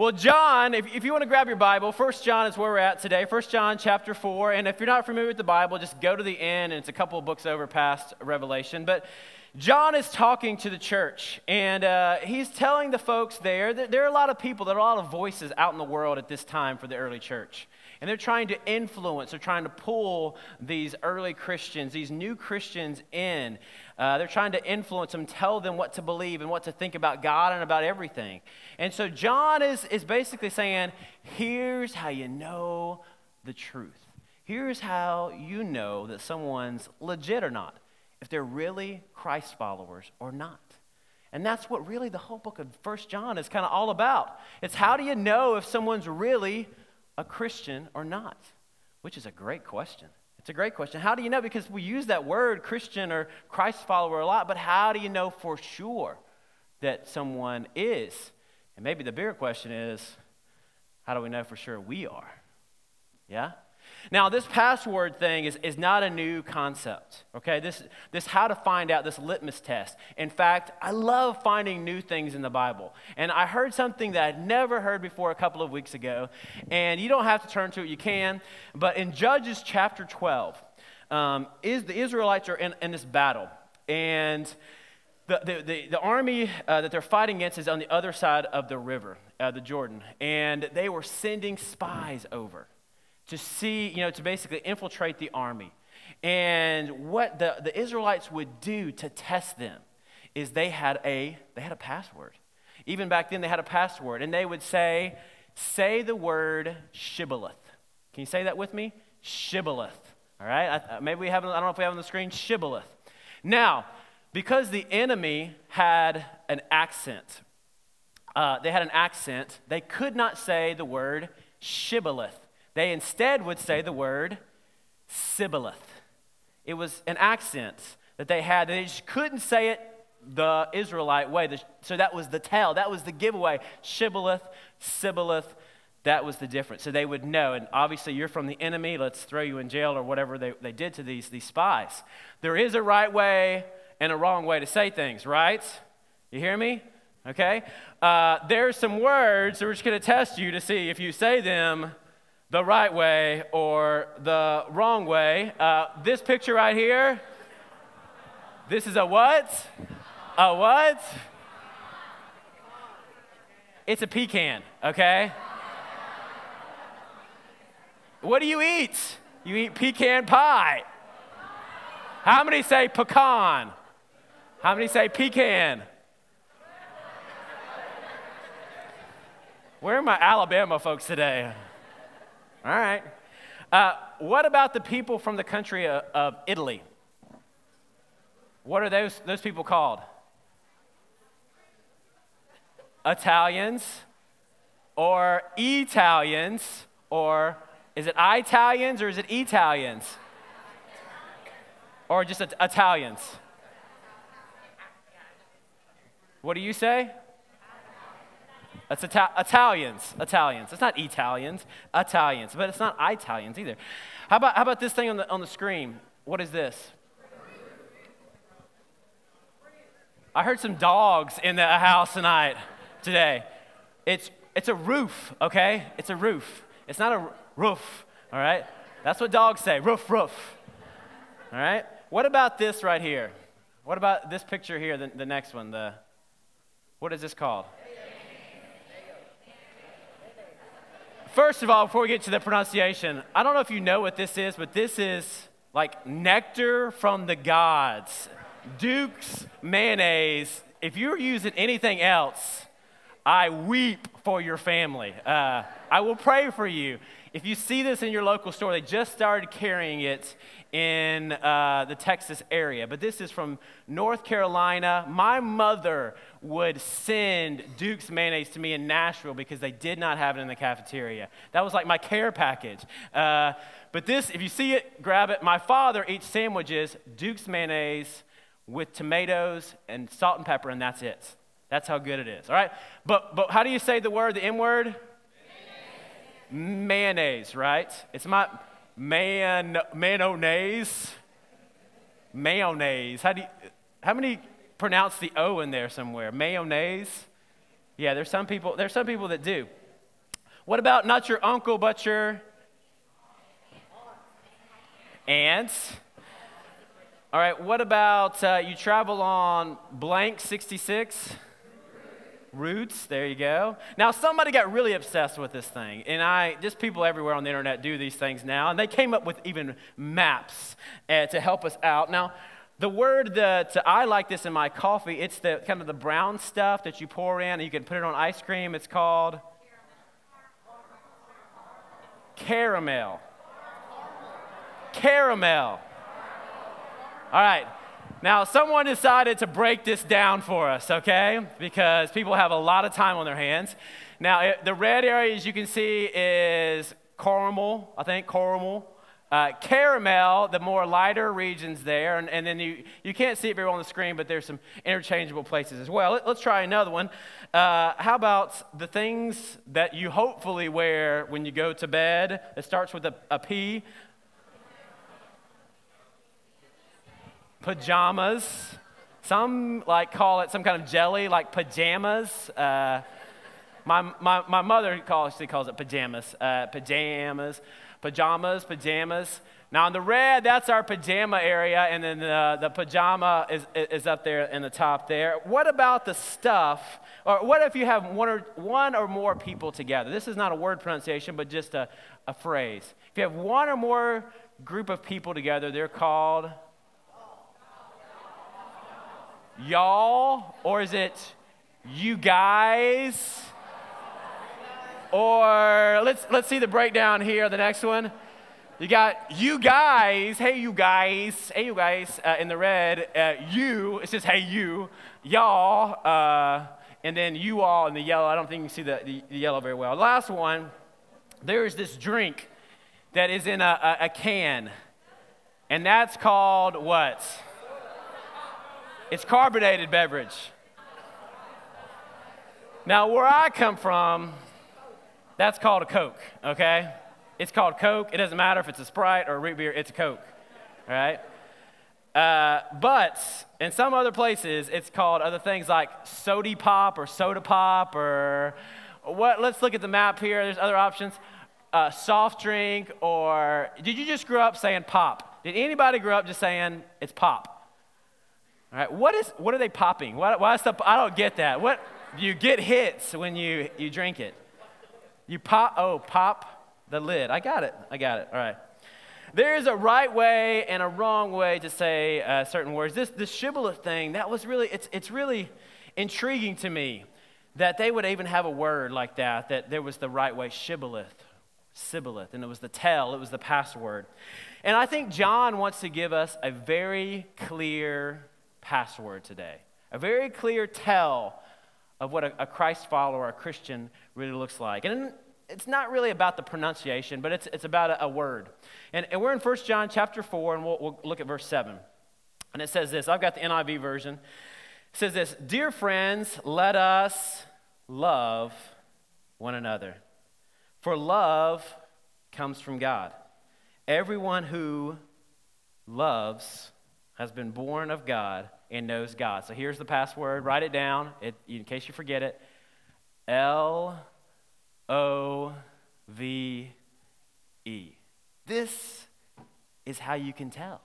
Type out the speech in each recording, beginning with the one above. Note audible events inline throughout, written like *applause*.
Well, John, if, if you want to grab your Bible, First John is where we're at today. First John chapter 4. And if you're not familiar with the Bible, just go to the end, and it's a couple of books over past Revelation. But John is talking to the church, and uh, he's telling the folks there that there are a lot of people, there are a lot of voices out in the world at this time for the early church. And they're trying to influence, they're trying to pull these early Christians, these new Christians in. Uh, they're trying to influence them, tell them what to believe and what to think about God and about everything. And so John is, is basically saying, here's how you know the truth. Here's how you know that someone's legit or not, if they're really Christ followers or not. And that's what really the whole book of First John is kind of all about. It's how do you know if someone's really a Christian or not? Which is a great question. It's a great question. How do you know? Because we use that word Christian or Christ follower a lot, but how do you know for sure that someone is? And maybe the bigger question is how do we know for sure we are? Yeah? Now, this password thing is, is not a new concept, okay? This, this how to find out, this litmus test. In fact, I love finding new things in the Bible. And I heard something that I'd never heard before a couple of weeks ago. And you don't have to turn to it, you can. But in Judges chapter 12, um, is the Israelites are in, in this battle. And the, the, the, the army uh, that they're fighting against is on the other side of the river, uh, the Jordan. And they were sending spies over to see, you know, to basically infiltrate the army. And what the, the Israelites would do to test them is they had a they had a password. Even back then they had a password, and they would say, say the word shibboleth. Can you say that with me? Shibboleth. All right? I, maybe we have, I don't know if we have on the screen, shibboleth. Now, because the enemy had an accent, uh, they had an accent, they could not say the word shibboleth. They instead would say the word Sibboleth. It was an accent that they had. They just couldn't say it the Israelite way. So that was the tell. That was the giveaway. Shibboleth, Sibboleth. That was the difference. So they would know. And obviously, you're from the enemy. Let's throw you in jail or whatever they, they did to these, these spies. There is a right way and a wrong way to say things, right? You hear me? Okay? Uh, there's some words that we're just going to test you to see if you say them the right way or the wrong way. Uh, this picture right here, this is a what? A what? It's a pecan, okay? What do you eat? You eat pecan pie. How many say pecan? How many say pecan? Where are my Alabama folks today? All right. Uh, what about the people from the country of, of Italy? What are those, those people called? Italians or Italians or is it Italians or is it Italians? Or just Italians? What do you say? It's Ita- Italians. Italians. It's not Italians. Italians. But it's not Italians either. How about, how about this thing on the, on the screen? What is this? I heard some dogs in the house tonight, today. It's, it's a roof, okay? It's a roof. It's not a roof, all right? That's what dogs say roof, roof. All right? What about this right here? What about this picture here, the, the next one? The, what is this called? First of all, before we get to the pronunciation, I don't know if you know what this is, but this is like nectar from the gods. Duke's mayonnaise. If you're using anything else, I weep for your family. Uh, I will pray for you. If you see this in your local store, they just started carrying it in uh, the Texas area, but this is from North Carolina. My mother would send Duke's mayonnaise to me in Nashville because they did not have it in the cafeteria. That was like my care package. Uh, but this, if you see it, grab it. My father eats sandwiches, Duke's mayonnaise with tomatoes and salt and pepper, and that's it. That's how good it is. All right? But, but how do you say the word, the M word? Mayonnaise, right? It's my man, mayonnaise. Mayonnaise. How do you, how many pronounce the O in there somewhere? Mayonnaise? Yeah, there's some people, there's some people that do. What about not your uncle, but your aunt? All right, what about uh, you travel on blank 66? Roots, there you go. Now, somebody got really obsessed with this thing, and I, just people everywhere on the internet do these things now, and they came up with even maps uh, to help us out. Now, the word that I like this in my coffee, it's the kind of the brown stuff that you pour in, and you can put it on ice cream. It's called caramel. Caramel. All right. Now, someone decided to break this down for us, okay? Because people have a lot of time on their hands. Now, the red area, as you can see, is caramel, I think, caramel. Uh, caramel, the more lighter regions there, and, and then you, you can't see it very well on the screen, but there's some interchangeable places as well. Let, us try another one. Uh, how about the things that you hopefully wear when you go to bed? It starts with a, a P. pajamas. Some like call it some kind of jelly, like pajamas. Uh, my, my, my mother calls, she calls it pajamas. Uh, pajamas, pajamas, pajamas. Now, in the red, that's our pajama area, and then the, the pajama is, is up there in the top there. What about the stuff? Or what if you have one or, one or more people together? This is not a word pronunciation, but just a, a phrase. If you have one or more group of people together, they're called y'all, or is it you guys? Or let's, let's see the breakdown here, the next one. You got you guys, hey you guys, hey you guys uh, in the red, uh, you, it says hey you, y'all, uh, and then you all in the yellow. I don't think you can see the, the, the yellow very well. Last one, there's this drink that is in a, a, a can, and that's called what? It's carbonated beverage. Now, where I come from, that's called a Coke, okay? It's called Coke. It doesn't matter if it's a Sprite or a root beer, it's a Coke, all right? Uh, but in some other places, it's called other things like sody pop or soda pop or what? Let's look at the map here. There's other options. Uh, soft drink or did you just grow up saying pop? Did anybody grow up just saying it's pop? All right, what, is, what are they popping? Why, why is the, I don't get that. What, you get hits when you, you drink it. You pop, oh, pop the lid. I got it. I got it. All right. There is a right way and a wrong way to say uh, certain words. This, this shibboleth thing, that was really, it's, it's really intriguing to me that they would even have a word like that, that there was the right way, shibboleth, sibboleth, and it was the tell, it was the password. And I think John wants to give us a very clear password today. A very clear tell of what a, a Christ follower, a Christian, really looks like. And it's not really about the pronunciation, but it's, it's about a, a word. And, and, we're in 1 John chapter 4, and we'll, we'll look at verse 7. And it says this I've got the NIV version. It says this Dear friends, let us love one another. For love comes from God. Everyone who loves has been born of God and knows God. So here's the password. Write it down it, in case you forget it. L O V E. This is how you can tell.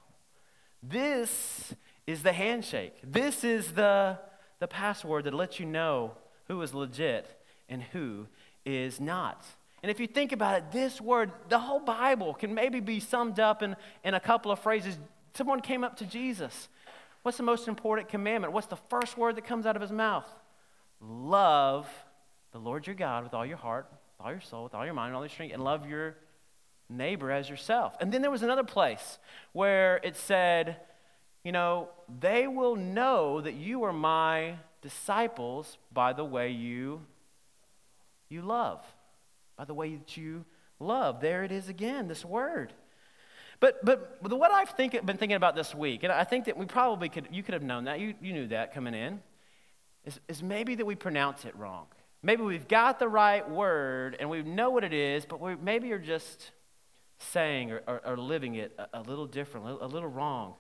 This is the handshake. This is the, the password that lets you know who is legit and who is not. And if you think about it, this word, the whole Bible can maybe be summed up in, in a couple of phrases Someone came up to Jesus. What's the most important commandment? What's the first word that comes out of his mouth? Love the Lord your God with all your heart, with all your soul, with all your mind, and all your strength, and love your neighbor as yourself. And then there was another place where it said, you know, they will know that you are my disciples by the way you you love. By the way that you love. There it is again, this word. But, but what I've think, been thinking about this week, and I think that we probably could, you could have known that, you, you knew that coming in, is, is maybe that we pronounce it wrong. Maybe we've got the right word and we know what it is, but we maybe are just saying or, or, or living it a, a, little different, a little, wrong.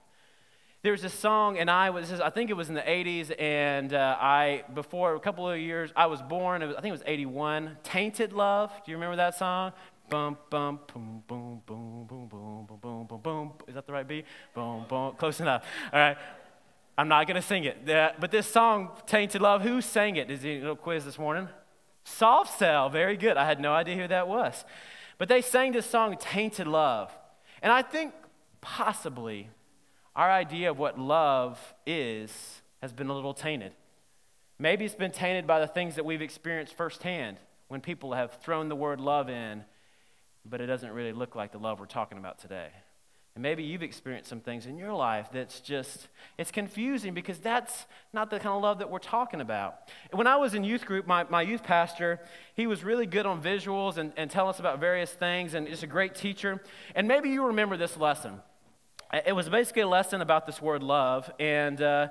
there's this song, and I was, I think it was in the 80s, and uh, I, before a couple of years, I was born, I think it was 81, Tainted Love. Do you remember that song? Bum, bum, boom, boom, boom, boom, boom, boom, boom, boom, boom. Is that the right beat? Boom, boom. Close enough. All right. I'm not going to sing it. But this song, Tainted Love, who sang it? Is he a little quiz this morning? Soft Cell. Very good. I had no idea who that was. But they sang this song, Tainted Love. And I think possibly our idea of what love is has been a little tainted. Maybe it's been tainted by the things that we've experienced firsthand when people have thrown the word love in, but it doesn't really look like the love we're talking about today. And maybe you've experienced some things in your life that's just, it's confusing because that's not the kind of love that we're talking about. When I was in youth group, my, my youth pastor, he was really good on visuals and, and telling us about various things and just a great teacher. And maybe you remember this lesson. It was basically a lesson about this word love. And, uh,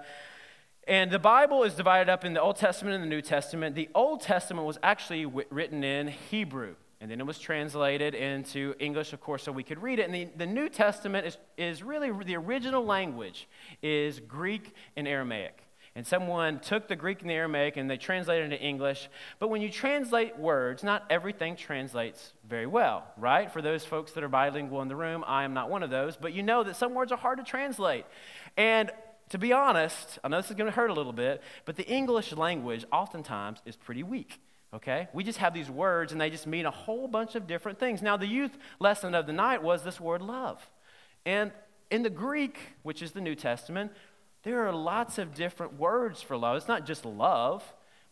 and the Bible is divided up in the Old Testament and the New Testament. The Old Testament was actually written in Hebrew. And then it was translated into English, of course, so we could read it. And the, the New Testament is, is really the original language is Greek and Aramaic. And someone took the Greek and the Aramaic and they translated it into English. But when you translate words, not everything translates very well, right? For those folks that are bilingual in the room, I am not one of those. But you know that some words are hard to translate. And to be honest, I know this is going to hurt a little bit, but the English language oftentimes is pretty weak okay? We just have these words and they just mean a whole bunch of different things. Now, the youth lesson of the night was this word love. And in the Greek, which is the New Testament, there are lots of different words for love. It's not just love,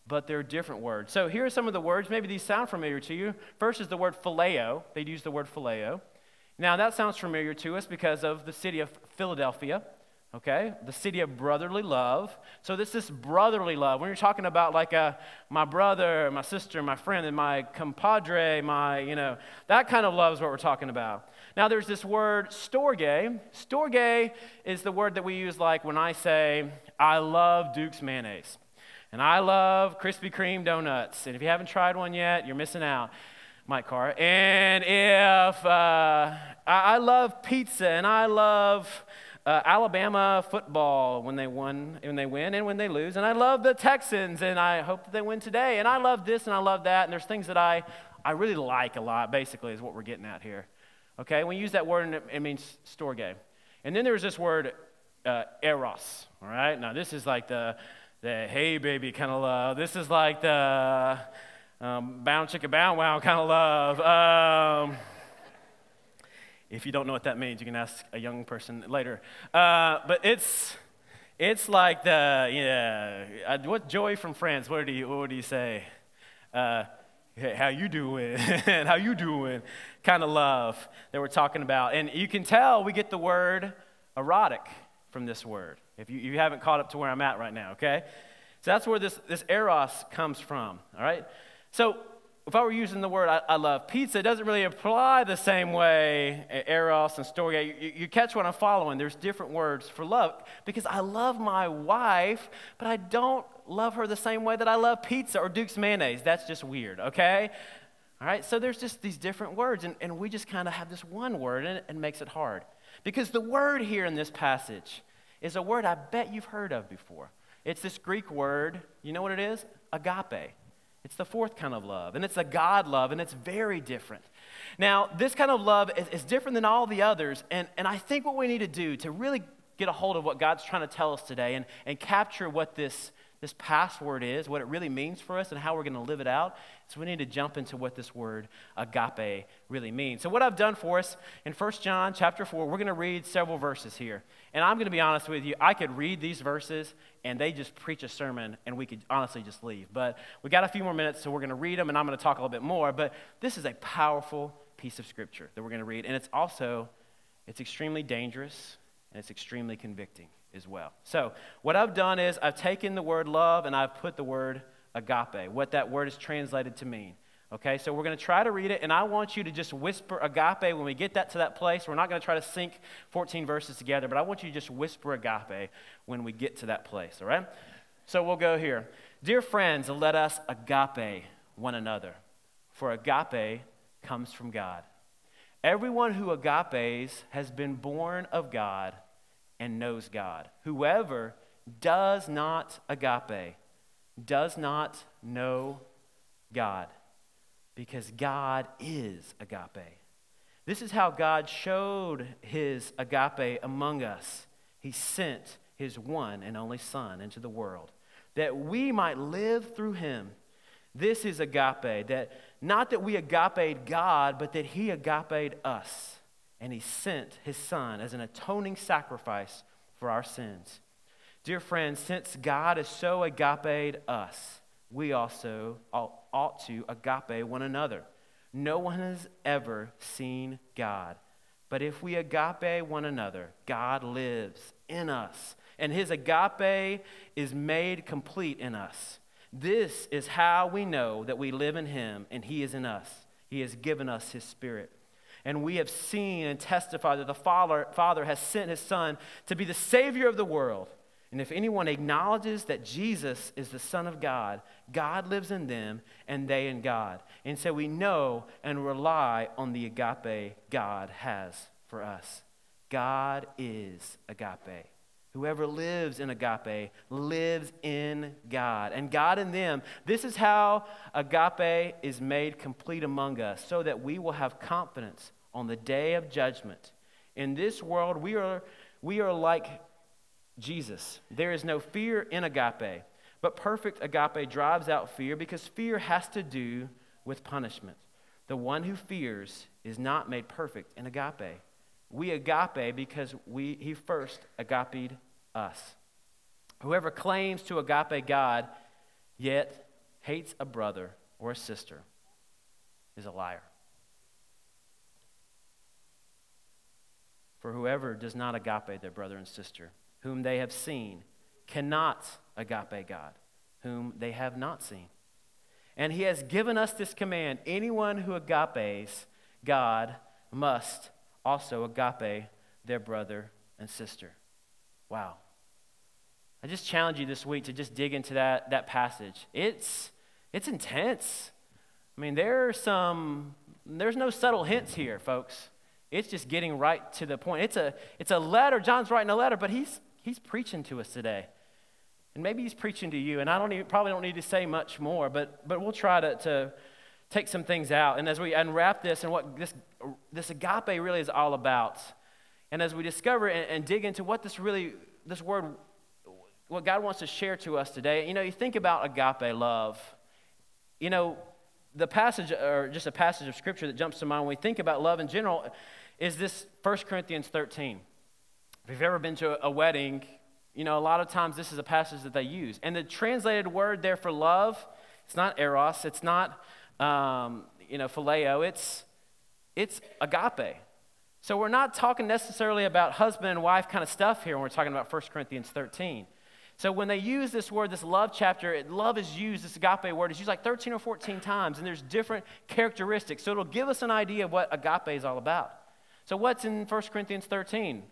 but there are different words. So here are some of the words. Maybe these sound familiar to you. First is the word phileo. They'd use the word phileo. Now, that sounds familiar to us because of the city of Philadelphia okay? The city of brotherly love. So this is brotherly love. When you're talking about like a, uh, my brother, my sister, my friend, and my compadre, my, you know, that kind of love is what we're talking about. Now there's this word storge. Storge is the word that we use like when I say, I love Duke's mayonnaise. And I love Krispy Kreme donuts. And if you haven't tried one yet, you're missing out. Mike Carr. And if uh, I, I love pizza and I love uh, Alabama football when they won, when they win, and when they lose. And I love the Texans, and I hope that they win today. And I love this, and I love that. And there's things that I, I really like a lot. Basically, is what we're getting at here. Okay, when you use that word, and it, it means storge. And then there's this word uh, eros. All right, now this is like the the hey baby kind of love. This is like the um, bound chicka bound wow kind of love. Um, if you don't know what that means, you can ask a young person later. Uh, but it's, it's like the, yeah, what Joey from Friends, what do you, what do you say? Uh, hey, how you doing? *laughs* how you doing? Kind of love that we're talking about. And you can tell we get the word erotic from this word. If you, you haven't caught up to where I'm at right now, okay? So that's where this, this eros comes from, all right? So if I were using the word I, I, love pizza, it doesn't really apply the same way, eros and storge. You, you, catch what I'm following. There's different words for love because I love my wife, but I don't love her the same way that I love pizza or Duke's mayonnaise. That's just weird, okay? All right, so there's just these different words, and, and we just kind of have this one word, and it makes it hard. Because the word here in this passage is a word I bet you've heard of before. It's this Greek word, you know what it is? Agape. It's the fourth kind of love, and it's a God love, and it's very different. Now, this kind of love is, is, different than all the others, and, and I think what we need to do to really get a hold of what God's trying to tell us today and, and capture what this, this password is, what it really means for us, and how we're going to live it out. So we need to jump into what this word agape really means. So what I've done for us in 1 John chapter 4, we're going to read several verses here. And I'm going to be honest with you, I could read these verses and they just preach a sermon and we could honestly just leave. But we got a few more minutes, so we're going to read them and I'm going to talk a little bit more. But this is a powerful piece of scripture that we're going to read. And it's also, it's extremely dangerous and it's extremely convicting as well. So, what I've done is I've taken the word love and I've put the word agape, what that word is translated to mean. Okay, so we're going to try to read it, and I want you to just whisper agape when we get that to that place. We're not going to try to sync 14 verses together, but I want you to just whisper agape when we get to that place, all right? So we'll go here. Dear friends, let us agape one another, for agape comes from God. Everyone who agapes has been born of God and knows God. Whoever does not agape does not know God because God is agape. This is how God showed his agape among us. He sent his one and only Son into the world that we might live through him. This is agape, that not that we agape God, but that he agape us. And he sent his Son as an atoning sacrifice for our sins. Dear friends, since God is so agape us, we also ought to agape one another. No one has ever seen God. But if we agape one another, God lives in us, and his agape is made complete in us. This is how we know that we live in him and he is in us. He has given us his spirit. And we have seen and testified that the Father, Father has sent his Son to be the Savior of the world. And if anyone acknowledges that Jesus is the Son of God, God lives in them and they in God. And so we know and rely on the agape God has for us. God is agape. Whoever lives in agape lives in God, and God in them. This is how agape is made complete among us, so that we will have confidence on the day of judgment. In this world, we are, we are like Jesus. There is no fear in agape, but perfect agape drives out fear because fear has to do with punishment. The one who fears is not made perfect in agape. We agape because we, he first agape us. Whoever claims to agape God yet hates a brother or a sister is a liar. For whoever does not agape their brother and sister whom they have seen, cannot agape God, whom they have not seen. And he has given us this command anyone who agapes God must also agape their brother and sister. Wow. I just challenge you this week to just dig into that, that passage. It's, it's intense. I mean, there are some, there's no subtle hints here, folks. It's just getting right to the point. It's a, it's a letter. John's writing a letter, but he's, he's preaching to us today. And maybe he's preaching to you, and I don't even, probably don't need to say much more, but, but we'll try to, to take some things out. And as we unwrap this and what this, this agape really is all about, and as we discover and, and dig into what this really, this word, what God wants to share to us today, you know, you think about agape love. You know, the passage, or just a passage of scripture that jumps to mind when we think about love in general, is this 1 Corinthians 13. If you've ever been to a wedding, you know, a lot of times this is a passage that they use. And the translated word there for love, it's not eros, it's not, um, you know, phileo, it's, it's agape. So we're not talking necessarily about husband and wife kind of stuff here when we're talking about 1 Corinthians 13. So when they use this word, this love chapter, it, love is used, this agape word is used like 13 or 14 times, and there's different characteristics. So it'll give us an idea of what agape is all about. So what's in 1 Corinthians 13?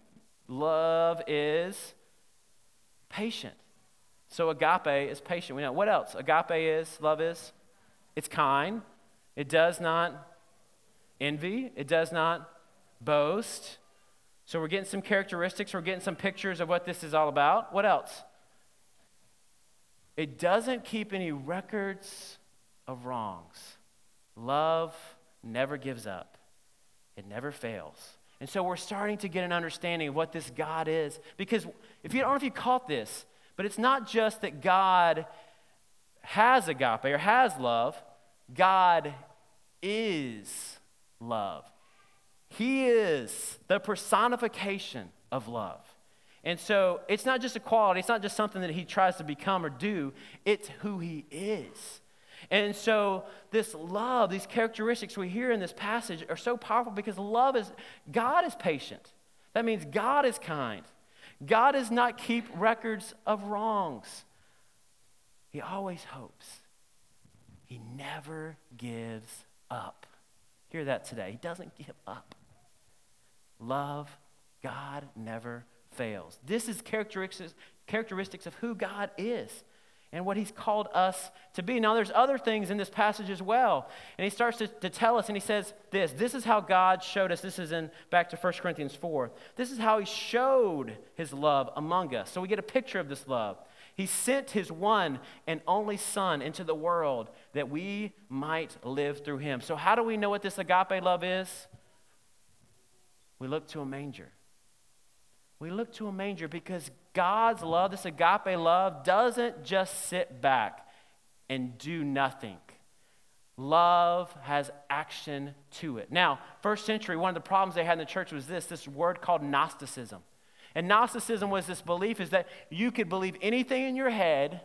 Love is patient. So agape is patient. We know what else? Agape is, love is, it's kind. It does not envy. It does not boast. So we're getting some characteristics. We're getting some pictures of what this is all about. What else? It doesn't keep any records of wrongs. Love never gives up, it never fails. And so we're starting to get an understanding of what this God is. Because if you I don't know if you caught this, but it's not just that God has agape or has love, God is love. He is the personification of love. And so it's not just a quality, it's not just something that he tries to become or do, it's who he is. And so, this love, these characteristics we hear in this passage are so powerful because love is, God is patient. That means God is kind. God does not keep records of wrongs. He always hopes. He never gives up. Hear that today. He doesn't give up. Love, God never fails. This is characteristics, characteristics of who God is. And what he's called us to be. Now, there's other things in this passage as well. And he starts to, to, tell us, and he says this this is how God showed us. This is in back to 1 Corinthians 4. This is how he showed his love among us. So we get a picture of this love. He sent his one and only Son into the world that we might live through him. So, how do we know what this agape love is? We look to a manger. We look to a manger because God's love, this agape love, doesn't just sit back and do nothing. Love has action to it. Now, first century, one of the problems they had in the church was this this word called Gnosticism. And Gnosticism was this belief is that you could believe anything in your head,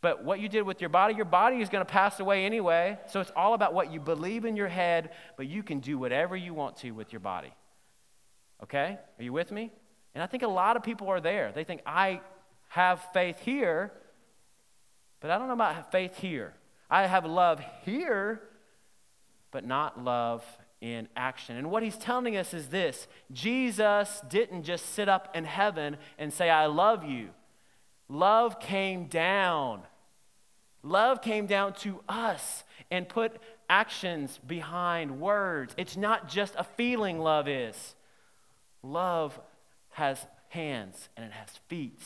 but what you did with your body, your body is going to pass away anyway. So it's all about what you believe in your head, but you can do whatever you want to with your body. Okay? Are you with me? And I think a lot of people are there. They think, I have faith here, but I don't know about faith here. I have love here, but not love in action. And what he's telling us is this Jesus didn't just sit up in heaven and say, I love you. Love came down. Love came down to us and put actions behind words. It's not just a feeling, love is. Love has hands and it has feet.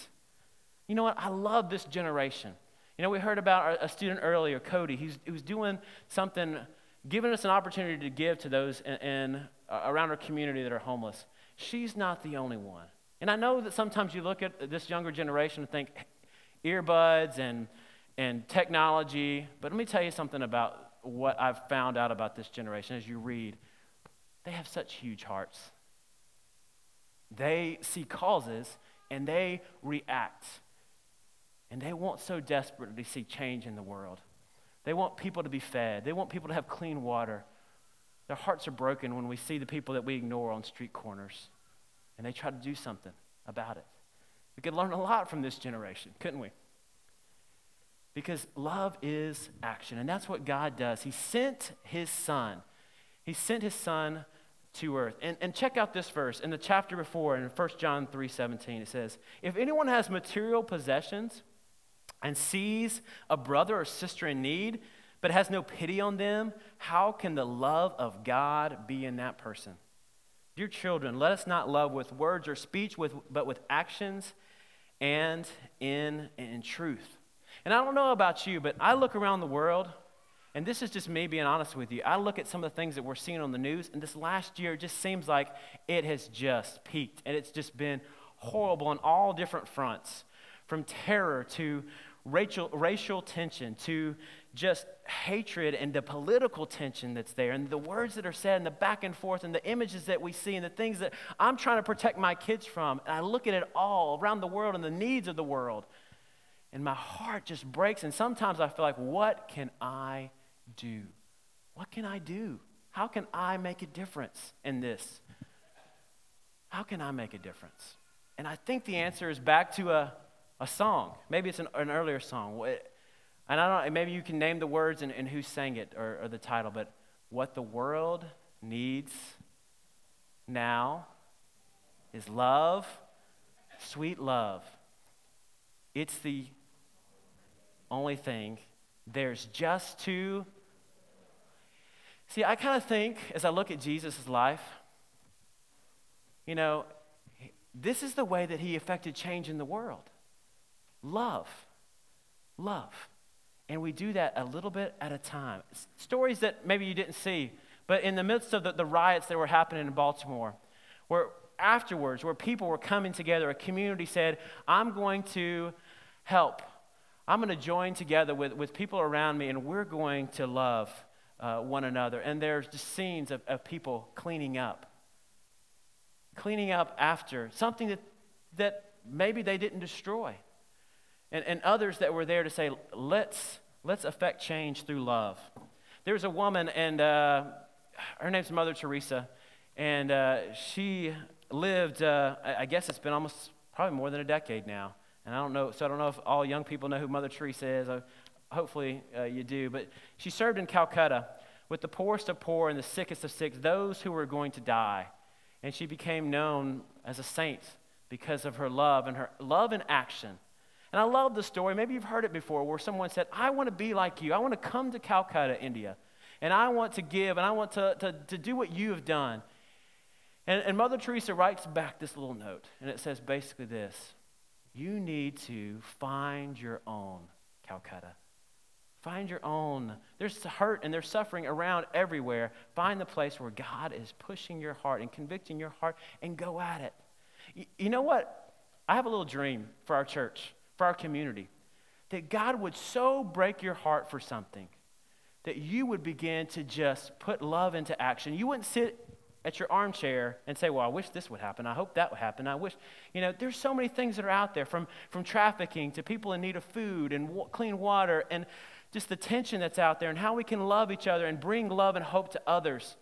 You know what? I love this generation. You know, we heard about a student earlier, Cody. He's, he was doing something giving us an opportunity to give to those in, in uh, around our community that are homeless. She's not the only one. And I know that sometimes you look at this younger generation and think earbuds and, and technology, but let me tell you something about what I've found out about this generation as you read. They have such huge hearts. They see causes and they react. And they want so desperately to see change in the world. They want people to be fed, they want people to have clean water. Their hearts are broken when we see the people that we ignore on street corners, and they try to do something about it. We could learn a lot from this generation, couldn't we? Because love is action, and that's what God does. He sent His Son. He sent His Son to earth. And, and check out this verse in the chapter before, in 1 John 3 17, it says, If anyone has material possessions, and sees a brother or sister in need, but has no pity on them, how can the love of God be in that person? Dear children, let us not love with words or speech, with, but with actions and in, in truth. And I don't know about you, but I look around the world, and this is just me being honest with you. I look at some of the things that we're seeing on the news, and this last year just seems like it has just peaked, and it's just been horrible on all different fronts from terror to racial, racial tension to just hatred and the political tension that's there and the words that are said and the back and forth and the images that we see and the things that I'm trying to protect my kids from. And I look at it all around the world and the needs of the world. And my heart just breaks. And sometimes I feel like, what can I do? What can I do? How can I make a difference in this? How can I make a difference? And I think the answer is back to a a song. Maybe it's an, an earlier song. And I don't know, maybe you can name the words and, and who sang it or, or the title, but what the world needs now is love, sweet love. It's the only thing. There's just two. See, I kind of think as I look at Jesus' life, you know, this is the way that he affected change in the world love. Love. And we do that a little bit at a time. Stories that maybe you didn't see, but in the midst of the, the riots that were happening in Baltimore, where afterwards, where people were coming together, a community said, I'm going to help. I'm going to join together with, with people around me, and we're going to love uh, one another. And there's just scenes of, of people cleaning up. Cleaning up after something that, that maybe they didn't destroy and, and others that were there to say, let's, let's affect change through love. There's a woman, and uh, her name's Mother Teresa, and uh, she lived, uh, I guess it's been almost probably more than a decade now. And I don't know, so I don't know if all young people know who Mother Teresa is. Uh, hopefully uh, you do. But she served in Calcutta with the poorest of poor and the sickest of sick, those who were going to die. And she became known as a saint because of her love and her love in action And I love the story. Maybe you've heard it before where someone said, I want to be like you. I want to come to Calcutta, India, and I want to give, and I want to, to, to do what you have done. And, and Mother Teresa writes back this little note, and it says basically this You need to find your own Calcutta. Find your own. There's hurt and there's suffering around everywhere. Find the place where God is pushing your heart and convicting your heart and go at it. You, you know what? I have a little dream for our church, for our community, that God would so break your heart for something that you would begin to just put love into action. You wouldn't sit at your armchair and say, Well, I wish this would happen. I hope that would happen. I wish, you know, there's so many things that are out there from, from trafficking to people in need of food and w- clean water and just the tension that's out there and how we can love each other and bring love and hope to others.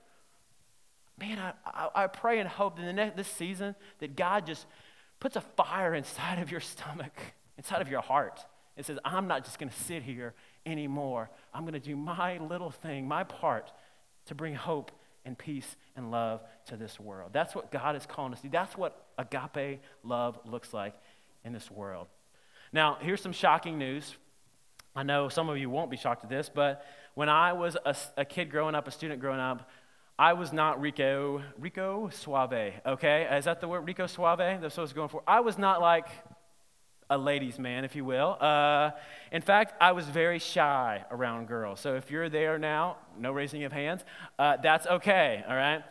Man, I, I, I pray and hope that in the this season that God just puts a fire inside of your stomach, inside of your heart. and says, I'm not just going to sit here anymore. I'm going to do my little thing, my part to bring hope and peace and love to this world. That's what God is calling us to. That's what agape love looks like in this world. Now, here's some shocking news. I know some of you won't be shocked at this, but when I was a, a kid growing up, a student growing up, I was not Rico, Rico Suave, okay? Is that the word, Rico Suave? That's what I was going for. I was not like a ladies' man, if you will. Uh, in fact, I was very shy around girls. So if you're there now, no raising of hands, uh, that's okay, all right?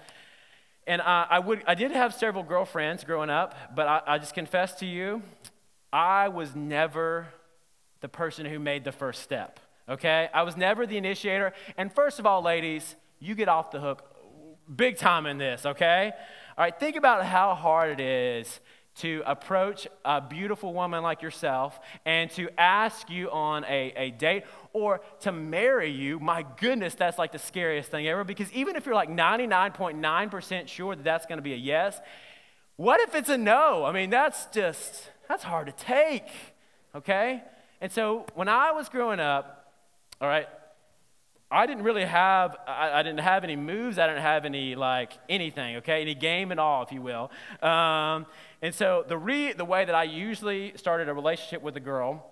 And uh, I, would, I did have several girlfriends growing up, but I, I just confess to you, I was never the person who made the first step, okay? I was never the initiator. And first of all, ladies, you get off the hook big time in this, okay? All right, think about how hard it is to approach a beautiful woman like yourself and to ask you on a, a date or to marry you, my goodness, that's like the scariest thing ever. Because even if you're like 99.9% sure that that's to be a yes, what if it's a no? I mean, that's just, that's hard to take, okay? And so when I was growing up, all right, I didn't really have, I, I, didn't have any moves. I didn't have any, like, anything, okay? Any game at all, if you will. Um, and so the, re, the way that I usually started a relationship with a girl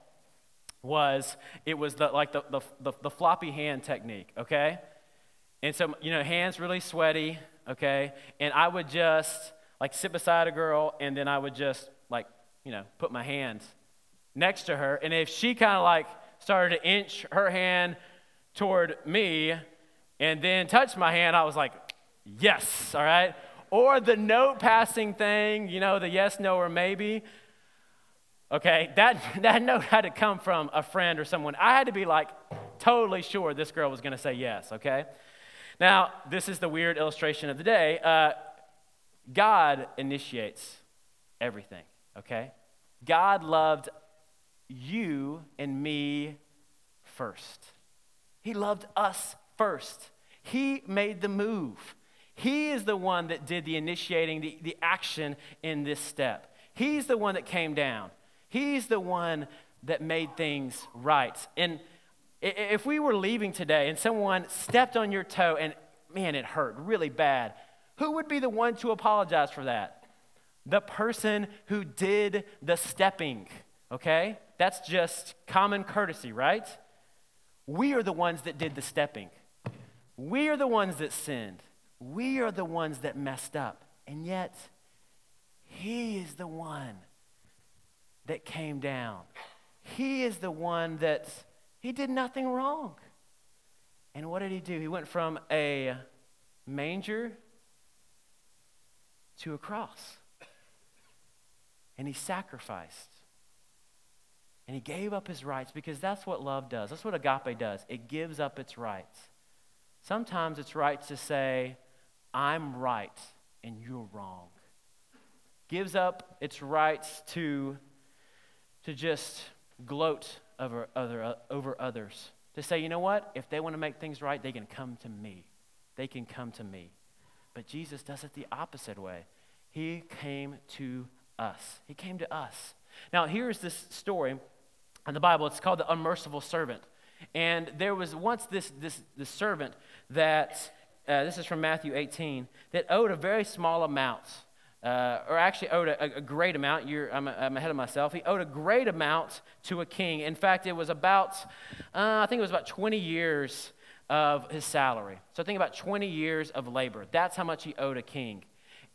was, it was the, like the, the, the, the floppy hand technique, okay? And so, you know, hands really sweaty, okay? And I would just, like, sit beside a girl, and then I would just, like, you know, put my hands next to her. And if she kind of, like, started to inch her hand toward me and then touched my hand, I was like, yes, all right? Or the note passing thing, you know, the yes, no, or maybe. Okay, that, *laughs* that note had to come from a friend or someone. I had to be like totally sure this girl was going to say yes, okay? Now, this is the weird illustration of the day. Uh, God initiates everything, okay? God loved you and me first. He loved us first. He made the move. He is the one that did the initiating, the, the action in this step. He's the one that came down. He's the one that made things right. And if we were leaving today and someone stepped on your toe and man, it hurt really bad, who would be the one to apologize for that? The person who did the stepping, okay? That's just common courtesy, right? We are the ones that did the stepping. We are the ones that sinned. We are the ones that messed up. And yet, He is the one that came down. He is the one that He did nothing wrong. And what did He do? He went from a manger to a cross. And He sacrificed. And he gave up his rights because that's what love does. That's what agape does. It gives up its rights. Sometimes it's right to say, I'm right and you're wrong. Gives up its rights to, to just gloat over, other, over others. To say, you know what? If they want to make things right, they can come to me. They can come to me. But Jesus does it the opposite way. He came to us. He came to us. Now, here's this story in the Bible. It's called the unmerciful servant. And there was once this, this, this servant that, uh, this is from Matthew 18, that owed a very small amount uh, or actually owed a, a great amount. I'm, I'm, ahead of myself. He owed a great amount to a king. In fact, it was about, uh, I think it was about 20 years of his salary. So think about 20 years of labor. That's how much he owed a king.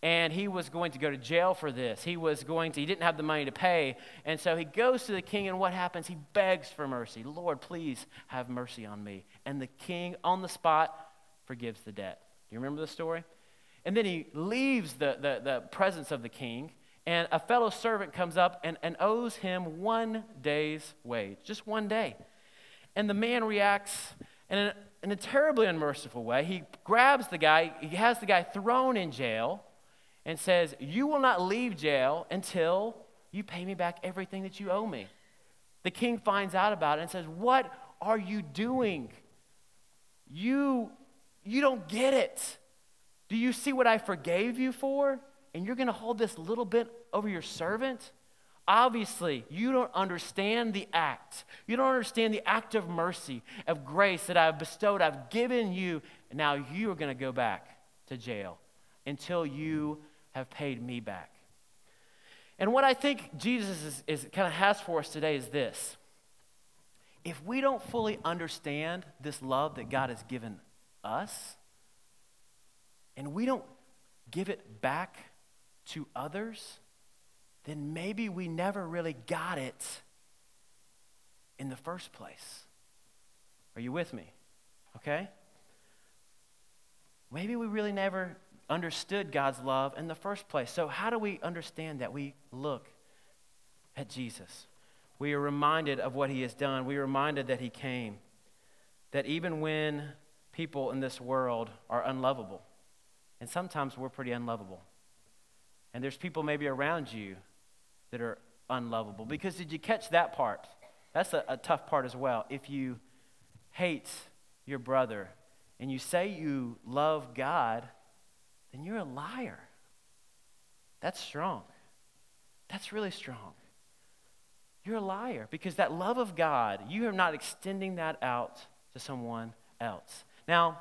And he was going to go to jail for this. He was going to, he didn't have the money to pay. And so he goes to the king, and what happens? He begs for mercy. Lord, please have mercy on me. And the king, on the spot, forgives the debt. Do you remember the story? And then he leaves the, the, the presence of the king, and a fellow servant comes up and, and owes him one day's wage, just one day. And the man reacts in a, in a terribly unmerciful way. He grabs the guy, he has the guy thrown in jail, and says, You will not leave jail until you pay me back everything that you owe me. The king finds out about it and says, What are you doing? You, you don't get it. Do you see what I forgave you for? And you're going to hold this little bit over your servant? Obviously, you don't understand the act. You don't understand the act of mercy, of grace that I've bestowed, I've given you. And now you are going to go back to jail until you have paid me back. And what I think Jesus is, is kind of has for us today is this. If we don't fully understand this love that God has given us, and we don't give it back to others, then maybe we never really got it in the first place. Are you with me? Okay? Maybe we really never understood God's love in the first place. So, how do we understand that? We look at Jesus. We are reminded of what he has done. We are reminded that he came. That even when people in this world are unlovable, and sometimes we're pretty unlovable. And there's people maybe around you that are unlovable. Because did you catch that part? That's a, a tough part as well. If you hate your brother and you say you love God, then you're a liar. That's strong. That's really strong. You're a liar because that love of God, you are not extending that out to someone else. Now,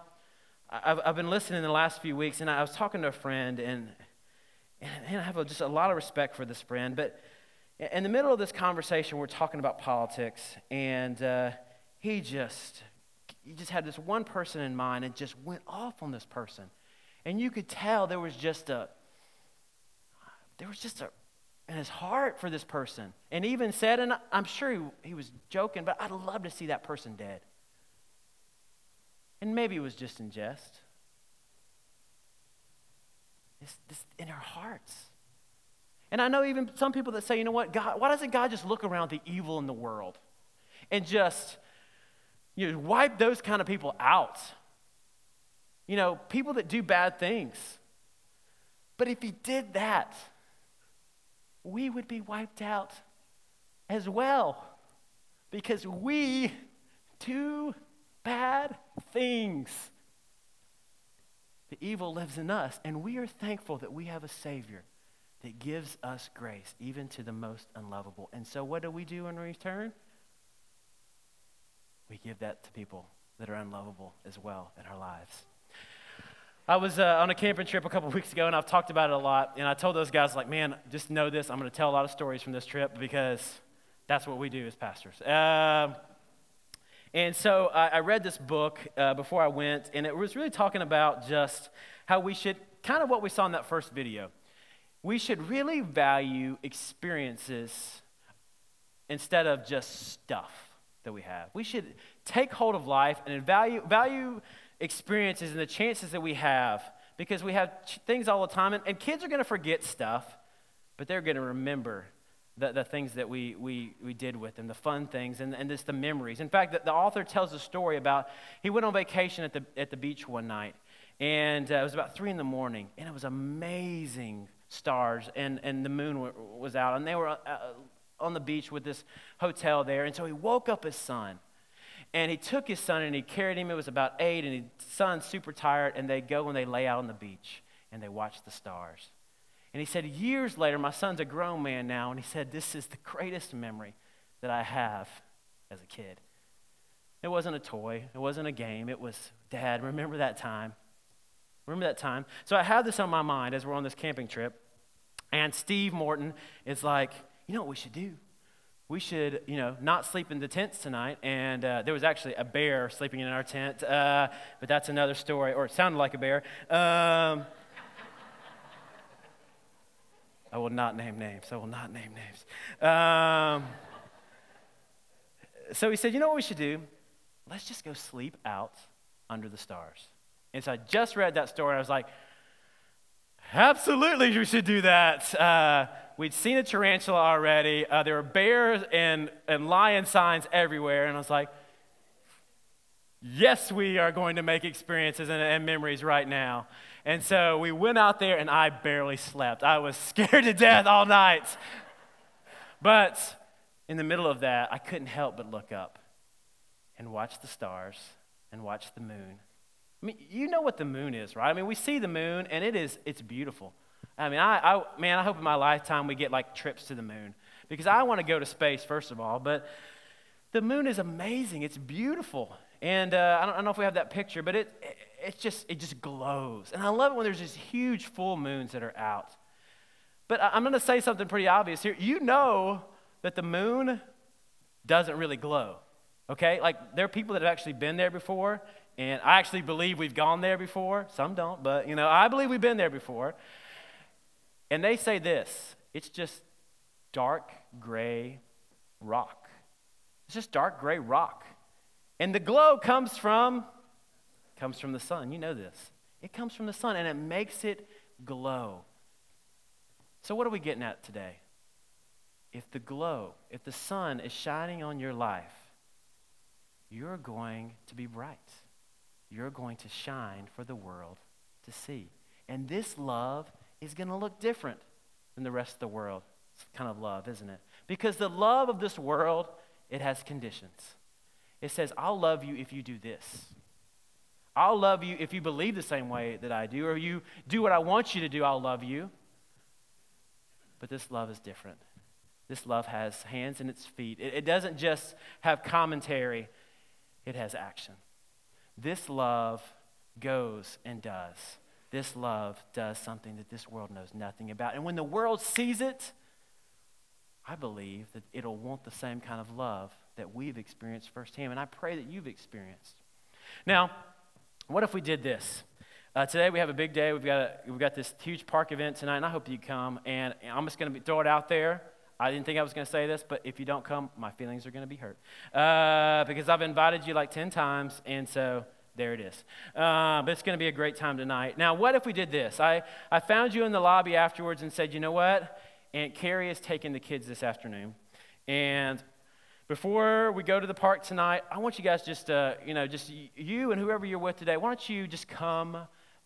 I've, I've been listening in the last few weeks, and I was talking to a friend, and, and I have a, just a lot of respect for this friend. But in the middle of this conversation, we're talking about politics, and uh, he just he just had this one person in mind and just went off on this person. And you could tell there was just a there was just a in his heart for this person. And even said, and I'm sure he, he was joking, but I'd love to see that person dead. And maybe it was just in jest. It's, it's in our hearts. And I know even some people that say, you know what, God, why doesn't God just look around the evil in the world and just you know, wipe those kind of people out? You know, people that do bad things. But if he did that, we would be wiped out as well because we do bad things. The evil lives in us, and we are thankful that we have a Savior that gives us grace, even to the most unlovable. And so, what do we do in return? We give that to people that are unlovable as well in our lives. I was uh, on a camping trip a couple *laughs* weeks ago, and I've talked about it a lot. And I told those guys, like, man, just know this. I'm going to tell a lot of stories from this trip because that's what we do as pastors. Uh, and so I, I read this book uh, before I went, and it was really talking about just how we should, kind of what we saw in that first video. We should really value experiences instead of just stuff that we have. We should take hold of life and value, value experiences and the chances that we have because we have things all the time, and, and kids are going to forget stuff, but they're going to remember the, the things that we, we, we did with them, the fun things, and, and just the memories. In fact, the, the author tells a story about he went on vacation at the, at the beach one night, and uh, it was about 3 in the morning, and it was amazing stars, and, and the moon w- was out, and they were uh, on the beach with this hotel there, and so he woke up his son. And he took his son and he carried him. It was about eight, and his son's super tired. And they go and they lay out on the beach and they watch the stars. And he said, years later, my son's a grown man now, and he said, This is the greatest memory that I have as a kid. It wasn't a toy, it wasn't a game, it was, Dad, remember that time? Remember that time? So I have this on my mind as we're on this camping trip. And Steve Morton is like, you know what we should do? We should, you know, not sleep in the tents tonight. And uh, there was actually a bear sleeping in our tent, uh, but that's another story, or it sounded like a bear. Um, I will not name names. I will not name names. Um, so he said, you know what we should do? Let's just go sleep out under the stars. And so I just read that story. and I was like, absolutely, we should do that. Uh, we'd seen a tarantula already. Uh, there were bears and, and lion signs everywhere. And I was like, yes, we are going to make experiences and, and memories right now. And so we went out there, and I barely slept. I was *laughs* scared to death all night. But in the middle of that, I couldn't help but look up and watch the stars and watch the moon. I mean, you know what the moon is, right? I mean, we see the moon, and it is, it's beautiful. I mean, I, I man, I hope in my lifetime we get like trips to the moon because I want to go to space, first of all, but the moon is amazing. It's beautiful. And uh, I, don't, I, don't, know if we have that picture, but it, it, just, it just glows. And I love it when there's these huge full moons that are out. But I'm going to say something pretty obvious here. You know that the moon doesn't really glow, okay? Like, there are people that have actually been there before, and I actually believe we've gone there before. Some don't, but, you know, I believe we've been there before. And they say this it's just dark gray rock. It's just dark gray rock. And the glow comes from comes from the sun. You know this. It comes from the sun and it makes it glow. So what are we getting at today? If the glow, if the sun is shining on your life, you're going to be bright. You're going to shine for the world to see. And this love is going to look different than the rest of the world. It's kind of love, isn't it? Because the love of this world, it has conditions. It says, I'll love you if you do this. I'll love you if you believe the same way that I do, or you do what I want you to do, I'll love you. But this love is different. This love has hands and its feet. It, it doesn't just have commentary, it has action. This love goes and does. This love does something that this world knows nothing about. And when the world sees it, I believe that it'll want the same kind of love that we've experienced firsthand. And I pray that you've experienced. Now, what if we did this? Uh, today we have a big day. We've got, a, we've got this huge park event tonight, and I hope you come. And I'm just going to throw it out there. I didn't think I was going to say this, but if you don't come, my feelings are going to be hurt. Uh, because I've invited you like 10 times, and so there it is. Uh, but it's going to be a great time tonight. Now, what if we did this? I, I found you in the lobby afterwards and said, you know what? Aunt Carrie is taking the kids this afternoon. And before we go to the park tonight, I want you guys just, uh, you know, just you and whoever you're with today, why don't you just come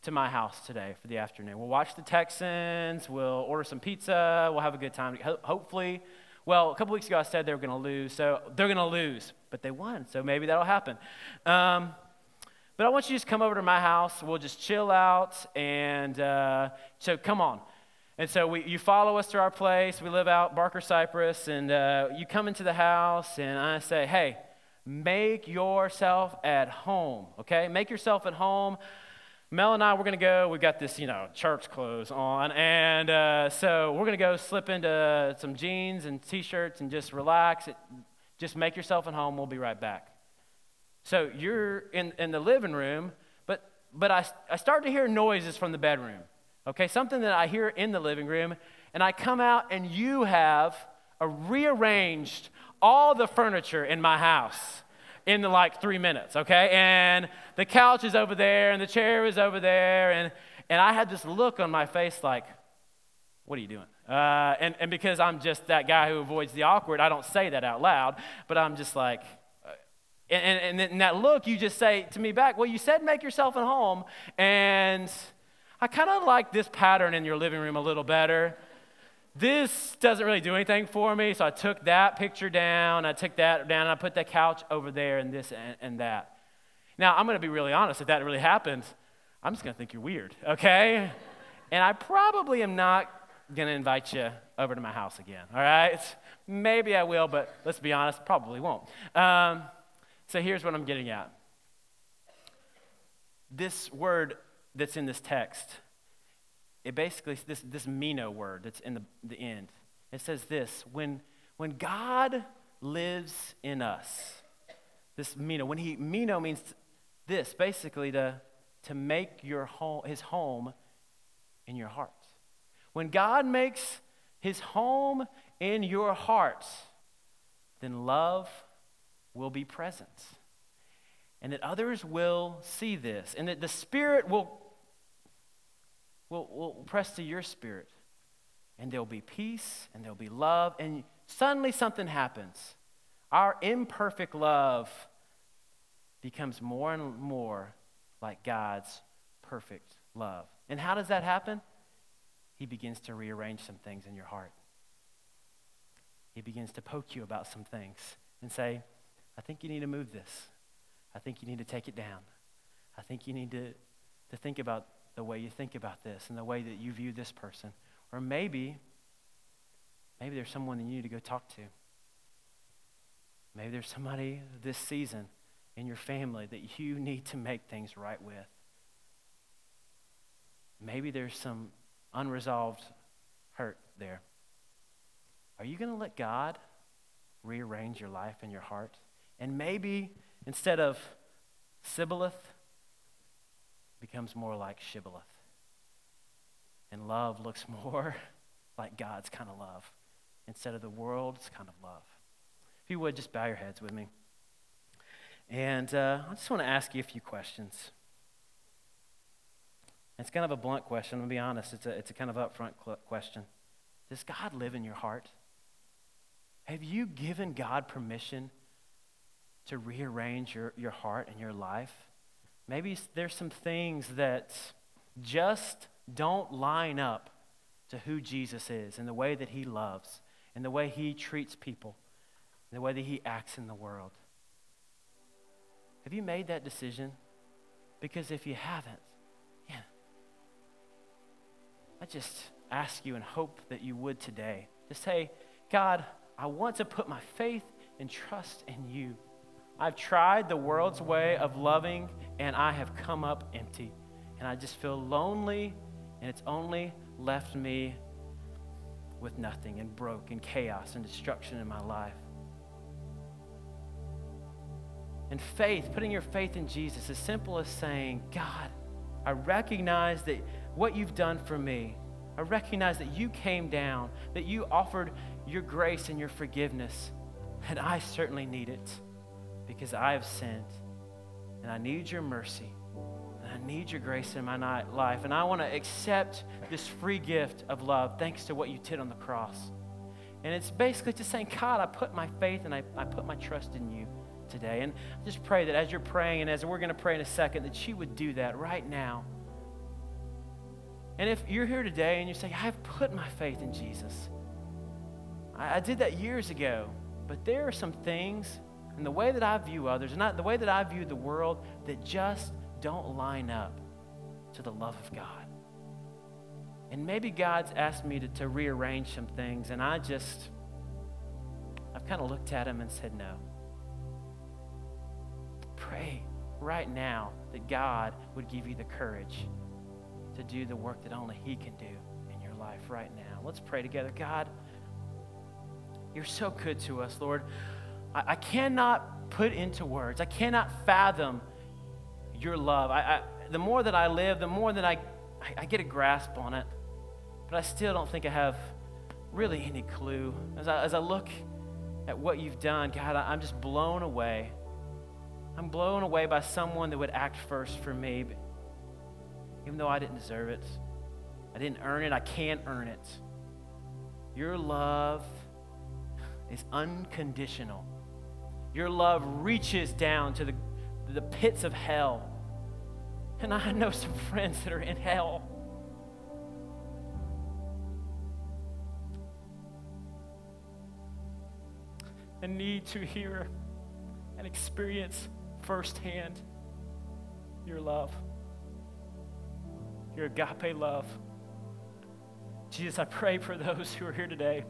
to my house today for the afternoon? We'll watch the Texans, we'll order some pizza, we'll have a good time. Hopefully, well, a couple weeks ago I said they were going to lose, so they're going to lose, but they won, so maybe that'll happen. Um, but I want you to just come over to my house. We'll just chill out. And uh, so come on. And so we, you follow us to our place. We live out Barker Cypress. And uh, you come into the house, and I say, hey, make yourself at home, okay? Make yourself at home. Mel and I, we're going to go. We've got this, you know, church clothes on. And uh, so we're going to go slip into some jeans and t shirts and just relax. It, just make yourself at home. We'll be right back. So you're in, in the living room, but, but I, I start to hear noises from the bedroom. Okay, something that I hear in the living room, and I come out and you have a rearranged all the furniture in my house in the like three minutes, okay? And the couch is over there, and the chair is over there, and, and I had this look on my face like, what are you doing? Uh, and, and because I'm just that guy who avoids the awkward, I don't say that out loud, but I'm just like, and, and, and that look, you just say to me back, Well, you said make yourself at home. And I kind of like this pattern in your living room a little better. This doesn't really do anything for me. So I took that picture down, I took that down, and I put that couch over there, and this and, and that. Now, I'm going to be really honest. If that really happens, I'm just going to think you're weird, okay? and I probably am not going to invite you over to my house again, all right? Maybe I will, but let's be honest, probably won't. Um, so here's what I'm getting at this word that's in this text, it basically, this, this meno word that's in the, the end, it says this when, when God lives in us, this meno, when he, meno means this, basically to, to make your home, his home in your heart. When God makes his home in your heart, then love will be present. And that others will see this. And that the Spirit will, will, will press to your spirit. And there'll be peace and there'll be love. And suddenly something happens. Our imperfect love becomes more and more like God's perfect love. And how does that happen? He begins to rearrange some things in your heart. He begins to poke you about some things and say, I think you need to move this. I think you need to take it down. I think you need to, to think about the way you think about this and the way that you view this person. Or maybe, maybe there's someone that you need to go talk to. Maybe there's somebody this season in your family that you *laughs* need to make things right with. Maybe there's some unresolved hurt there. Are you going to let God rearrange your life and your heart? And maybe instead of Sibboleth, becomes more like Shibboleth. And love looks *laughs* more like God's kind of love instead of the world's kind of love. If you would, just bow your heads with me. And uh, I just want to ask you a few questions. It's kind of a blunt question, I'm going to be honest. It's a, it's a kind of upfront question. Does God live in your heart? Have you given God permission to rearrange your, your heart and your life? Maybe there's some things that just don't line up to who Jesus is and the way that he loves and the way he treats people and the way that he acts in the world. Have you made that decision? Because if you haven't, yeah, I just ask you and hope that you would today. To say, God, I want to put my faith and trust in you. I've tried the world's way of loving and I have come up empty. And I just feel lonely and it's only left me with nothing and broke and chaos and destruction in my life. And faith, putting your faith in Jesus, as simple as saying, God, I recognize that what you've done for me, I recognize that you came down, that you offered your grace and your forgiveness, and I certainly need it because I have sinned, and I need your mercy, and I need your grace in my life, and I want to accept this free gift of love thanks to what you did on the cross. And it's basically just saying, God, I put my faith and I, I put my trust in you today. And I just pray that as you're praying and as we're going to pray in a second, that you would do that right now. And if you're here today and you say, I've put my faith in Jesus, I, I did that years ago, but there are some things in the way that I view others, and the way that I view the world, that just don't line up to the love of God. And maybe God's asked me to, to rearrange some things, and I just, I've kind of looked at him and said no pray right now that God would give you the courage to do the work that only He can do in your life right now. Let's pray together. God, you're so good to us, Lord. I, I cannot put into words, I cannot fathom your love. I, I, the more that I live, the more that I, I get a grasp on it, but I still don't think I have really any clue. As I, as I look at what you've done, God, I, I'm just blown away I'm blown away by someone that would act first for me, even though I didn't deserve it. I didn't earn it. I can't earn it. Your love is unconditional. Your love reaches down to the, the pits of hell. And I know some friends that are in hell. and need to hear and experience firsthand your love, your agape love. Jesus, I pray for those who are here today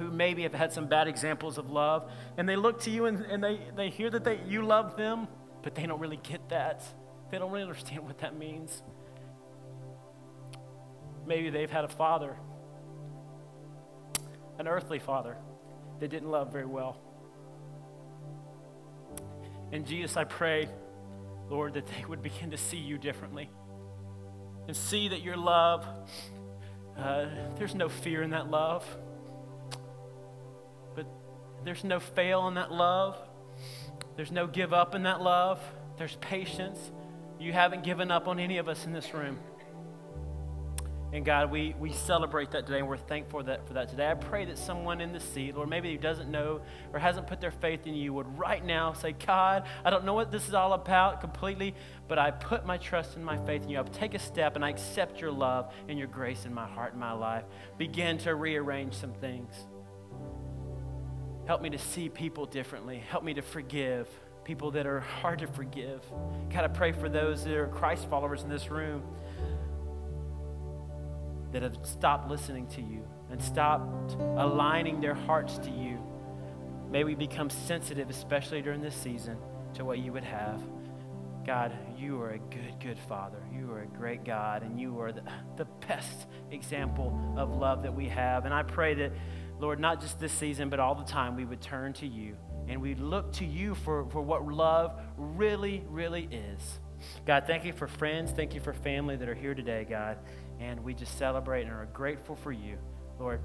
who maybe have had some bad examples of love, and they look to you and, and they, they hear that they, you love them, but they don't really get that. They don't really understand what that means. maybe they've had a father, an earthly father, that didn't love very well. And Jesus, I pray, Lord, that they would begin to see you differently and see that your love, uh, there's no fear in that love, there's no fail in that love. There's no give up in that love. There's patience. You haven't given up on any of us in this room. And God, we, we celebrate that today and we're thankful for that, for that today. I pray that someone in the seat, Lord, maybe who doesn't know or hasn't put their faith in you, would right now say, God, I don't know what this is all about completely, but I put my trust and my faith in you. I take a step and I accept your love and your grace in my heart and my life. Begin to rearrange some things. Help me to see people differently. Help me to forgive people that are hard to forgive. God, I pray for those that are Christ followers in this room that have stopped listening to you and stopped aligning their hearts to you. May we become sensitive, especially during this season, to what you would have. God, you are a good, good Father. You are a great God, and you are the, the best example of love that we have. And I pray that, Lord, not just this season, but all the time, we would turn to you and we look to you for, for what love really, really is. God, thank you for friends. Thank you for family that are here today, God and we just celebrate and are grateful for you. Lord,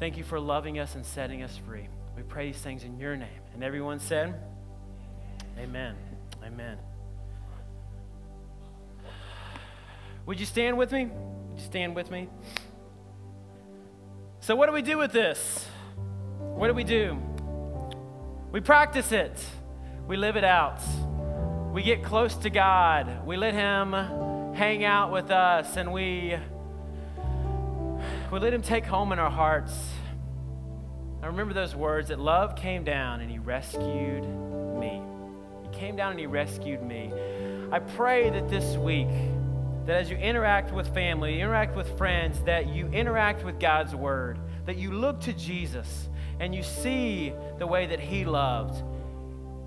thank you for loving us and setting us free. We pray these things in your name. And everyone said, Amen. Amen. Would you stand with me? Would you stand with me? So, what do we do with this? What do we do? We practice it, we live it out. We get close to God, we let Him hang out with us and we, we let him take home in our hearts. I remember those words that love came down and he rescued me. He came down and he rescued me. I pray that this week, that as you interact with family, interact with friends, that you interact with God's word, that you look to Jesus and you see the way that he loved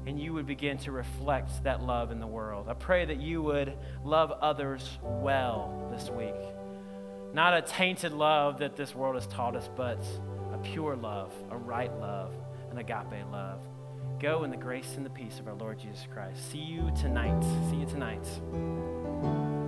and you would begin to reflect that love in the world. I pray that you would love others well this week. Not a tainted love that this world has taught us, but a pure love, a right love, an agape love. Go in the grace and the peace of our Lord Jesus Christ. See you tonight. See you tonight.